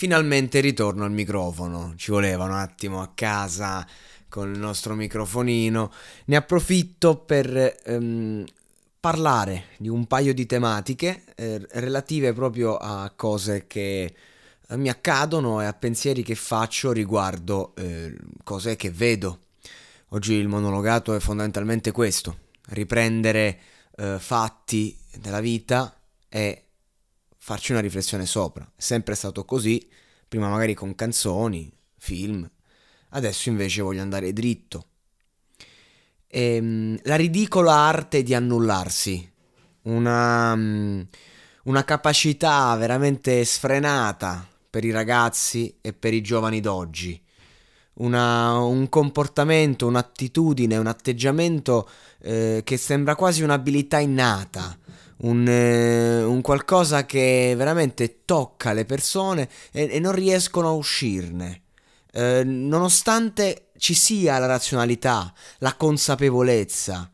Finalmente ritorno al microfono, ci voleva un attimo a casa con il nostro microfonino. Ne approfitto per ehm, parlare di un paio di tematiche eh, relative proprio a cose che eh, mi accadono e a pensieri che faccio riguardo eh, cose che vedo. Oggi il monologato è fondamentalmente questo, riprendere eh, fatti della vita e farci una riflessione sopra. È sempre stato così, prima magari con canzoni, film, adesso invece voglio andare dritto. Ehm, la ridicola arte di annullarsi, una, mm, una capacità veramente sfrenata per i ragazzi e per i giovani d'oggi. Una, un comportamento, un'attitudine, un atteggiamento eh, che sembra quasi un'abilità innata un, eh, un, qualcosa che veramente tocca le persone e, e non riescono a uscirne. Eh, nonostante ci sia la razionalità, la consapevolezza,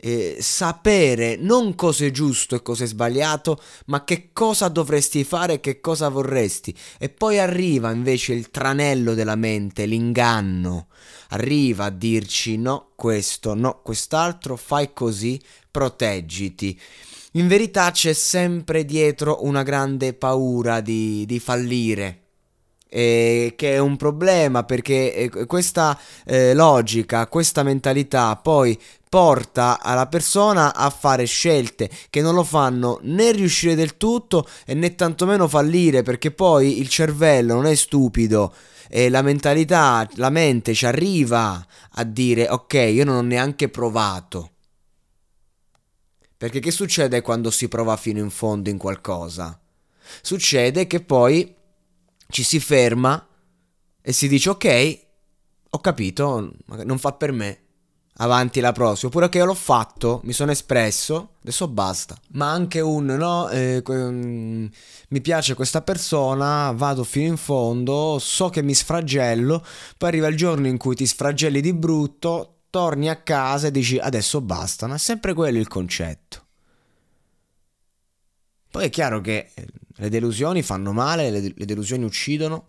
eh, sapere non cosa è giusto e cosa è sbagliato, ma che cosa dovresti fare e che cosa vorresti. E poi arriva invece il tranello della mente, l'inganno. Arriva a dirci no, questo, no, quest'altro, fai così, proteggiti. In verità c'è sempre dietro una grande paura di, di fallire. Eh, che è un problema perché eh, questa eh, logica, questa mentalità poi porta alla persona a fare scelte che non lo fanno né riuscire del tutto né tantomeno fallire perché poi il cervello non è stupido e la mentalità, la mente ci arriva a dire ok io non ho neanche provato perché che succede quando si prova fino in fondo in qualcosa? Succede che poi ci si ferma e si dice ok, ho capito, non fa per me. Avanti la prossima, oppure che io l'ho fatto, mi sono espresso, adesso basta. Ma anche un no, eh, um, mi piace questa persona, vado fino in fondo, so che mi sfragello, poi arriva il giorno in cui ti sfragelli di brutto, torni a casa e dici adesso basta, ma è sempre quello il concetto. Poi è chiaro che eh, le delusioni fanno male, le, delusioni uccidono,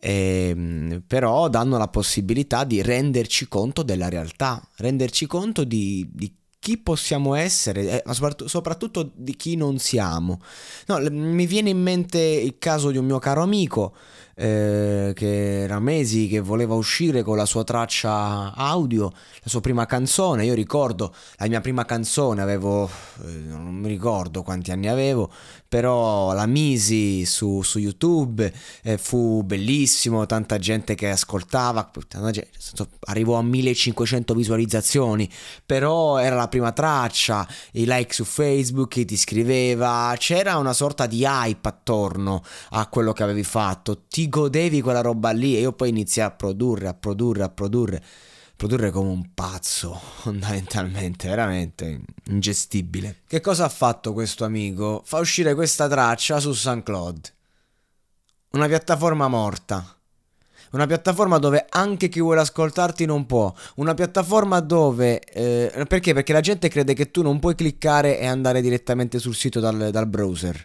eh, però danno la possibilità di renderci conto della realtà, renderci conto di, di chi possiamo essere, ma eh, soprattutto di chi non siamo. No, mi viene in mente il caso di un mio caro amico eh, che era mesi che voleva uscire con la sua traccia audio, la sua prima canzone. Io ricordo la mia prima canzone, avevo, eh, non mi ricordo quanti anni avevo, però la misi su, su YouTube, eh, fu bellissimo, tanta gente che ascoltava, arrivò a 1500 visualizzazioni, però era la prima traccia, i like su Facebook, chi ti scriveva, c'era una sorta di hype attorno a quello che avevi fatto, ti godevi quella roba lì e io poi iniziai a produrre, a produrre, a produrre produrre come un pazzo, fondamentalmente, veramente ingestibile. Che cosa ha fatto questo amico? Fa uscire questa traccia su SoundCloud, una piattaforma morta. Una piattaforma dove anche chi vuole ascoltarti non può. Una piattaforma dove... Eh, perché? Perché la gente crede che tu non puoi cliccare e andare direttamente sul sito dal, dal browser.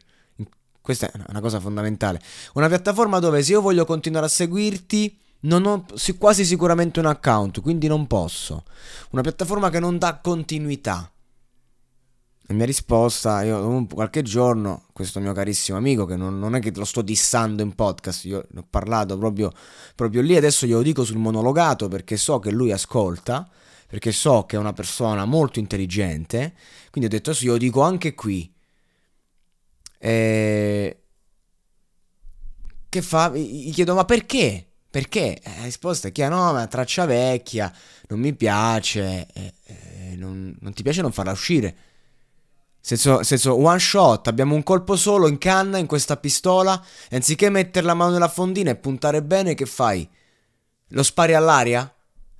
Questa è una cosa fondamentale. Una piattaforma dove se io voglio continuare a seguirti non ho quasi sicuramente un account, quindi non posso. Una piattaforma che non dà continuità. La mia risposta, io qualche giorno, questo mio carissimo amico, che non, non, è che lo sto dissando in podcast, io ne ho parlato proprio, proprio lì, adesso glielo dico sul monologato perché so che lui ascolta, perché so che è una persona molto intelligente, quindi ho detto adesso glielo dico anche qui. E... Che fa? Gli chiedo ma perché? Perché? Eh, la risposta è che no, ma traccia vecchia, non mi piace, eh, eh, non, non ti piace non farla uscire senso, senso, one shot, abbiamo un colpo solo in canna in questa pistola. E anziché mettere la mano nella fondina e puntare bene, che fai? Lo spari all'aria?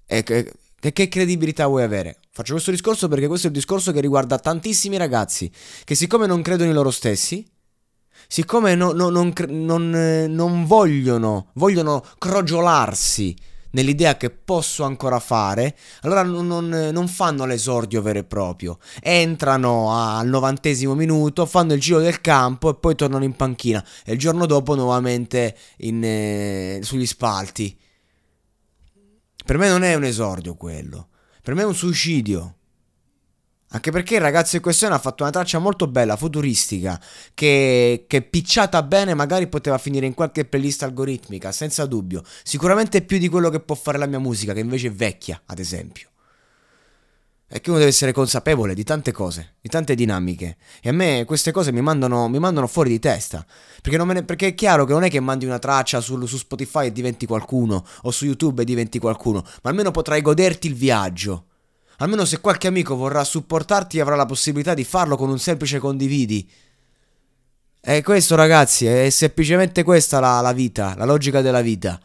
E che, che credibilità vuoi avere? Faccio questo discorso perché questo è il discorso che riguarda tantissimi ragazzi che, siccome non credono in loro stessi, siccome no, no, non, non, eh, non vogliono, vogliono crogiolarsi nell'idea che posso ancora fare, allora non, non, non fanno l'esordio vero e proprio. Entrano al novantesimo minuto, fanno il giro del campo e poi tornano in panchina. E il giorno dopo nuovamente in, eh, sugli spalti. Per me non è un esordio quello. Per me è un suicidio. Anche perché il ragazzo in questione ha fatto una traccia molto bella, futuristica, che, che picciata bene magari poteva finire in qualche playlist algoritmica, senza dubbio. Sicuramente più di quello che può fare la mia musica, che invece è vecchia, ad esempio. E che uno deve essere consapevole di tante cose, di tante dinamiche. E a me queste cose mi mandano, mi mandano fuori di testa. Perché, ne, perché, è chiaro che non è che mandi una traccia su, su Spotify e diventi qualcuno, o su YouTube e diventi qualcuno, ma almeno potrai goderti il viaggio. Almeno se qualche amico vorrà supportarti avrà la possibilità di farlo con un semplice condividi. E questo ragazzi, è semplicemente questa la, la vita, la logica della vita.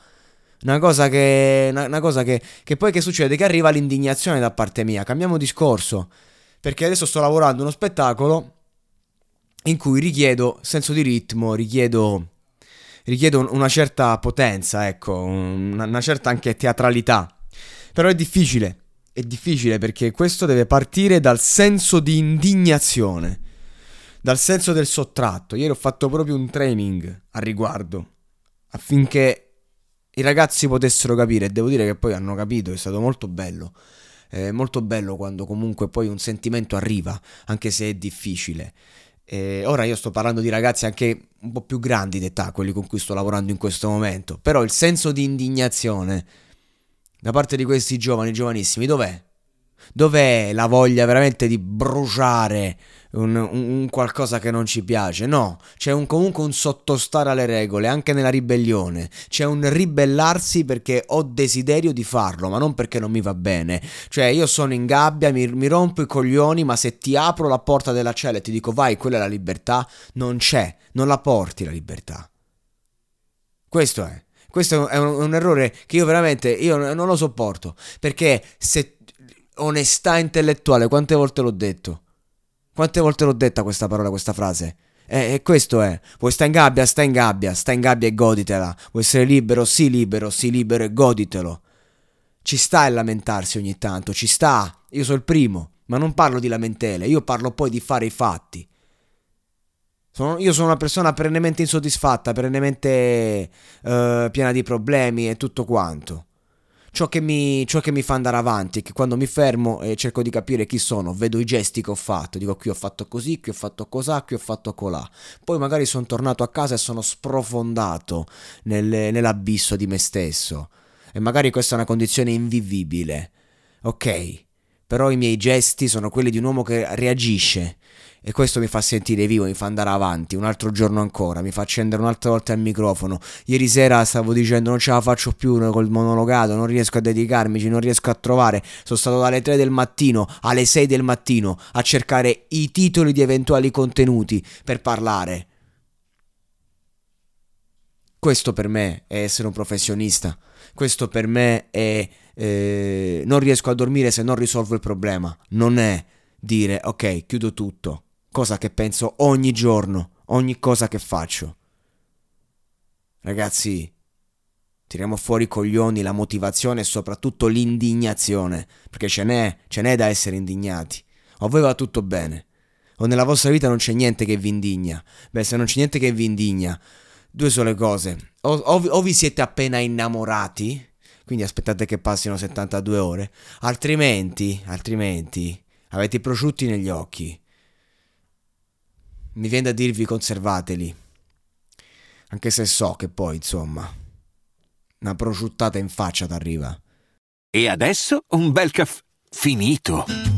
Una cosa, che, una, una cosa che, che, poi che succede? Che arriva l'indignazione da parte mia. Cambiamo discorso. Perché adesso sto lavorando uno spettacolo in cui richiedo senso di ritmo, richiedo, richiedo una certa potenza, ecco, una, una certa anche teatralità. Però è difficile è difficile perché questo deve partire dal senso di indignazione, dal senso del sottratto. Ieri ho fatto proprio un training a riguardo affinché i ragazzi potessero capire e devo dire che poi hanno capito, è stato molto bello. È molto bello quando comunque poi un sentimento arriva, anche se è difficile. E ora io sto parlando di ragazzi anche un po' più grandi d'età, quelli con cui sto lavorando in questo momento, però il senso di indignazione da parte di questi giovani, giovanissimi, dov'è? Dov'è la voglia veramente di bruciare un, un, un qualcosa che non ci piace? No, c'è un, comunque un sottostare alle regole, anche nella ribellione. C'è un ribellarsi perché ho desiderio di farlo, ma non perché non mi va bene. Cioè, io sono in gabbia, mi, mi rompo i coglioni, ma se ti apro la porta della cella e ti dico vai, quella è la libertà, non c'è, non la porti la libertà. Questo è. Questo è un, un, errore che io veramente io non lo sopporto. Perché se onestà intellettuale, quante volte l'ho detto? Quante volte l'ho detta questa parola, questa frase? E, e questo è. Vuoi stare in gabbia? Stai in gabbia, stai in gabbia e goditela. Vuoi essere libero? Sì, libero, sì, libero e goditelo. Ci sta il lamentarsi ogni tanto, ci sta. Io sono il primo, ma non parlo di lamentele, io parlo poi di fare i fatti. Sono, io sono una persona perennemente insoddisfatta, perennemente uh, piena di problemi e tutto quanto. Ciò che, mi, ciò che mi fa andare avanti è che quando mi fermo e cerco di capire chi sono, vedo i gesti che ho fatto, dico qui ho fatto così, qui ho fatto cos'ha, qui ho fatto colà. Poi magari sono tornato a casa e sono sprofondato nel, nell'abisso di me stesso. E magari questa è una condizione invivibile. Ok, però i miei gesti sono quelli di un uomo che reagisce e questo mi fa sentire vivo, mi fa andare avanti un altro giorno ancora, mi fa accendere un'altra volta il microfono. Ieri sera stavo dicendo non ce la faccio più col monologato, non riesco a dedicarmici, non riesco a trovare. Sono stato dalle 3 del mattino alle 6 del mattino a cercare i titoli di eventuali contenuti per parlare. Questo per me è essere un professionista. Questo per me è eh, non riesco a dormire se non risolvo il problema. Non è dire ok, chiudo tutto cosa che penso ogni giorno, ogni cosa che faccio. Ragazzi, Tiriamo fuori i coglioni, la motivazione e soprattutto l'indignazione, perché ce n'è, ce n'è da essere indignati. O voi va tutto bene, o nella vostra vita non c'è niente che vi indigna. Beh, se non c'è niente che vi indigna, due sole cose. O, o, o vi siete appena innamorati, quindi aspettate che passino 72 ore, altrimenti, altrimenti, avete i prosciutti negli occhi. Mi viene da dirvi conservateli. Anche se so che poi, insomma, una prosciuttata in faccia t'arriva. E adesso un bel caffè finito.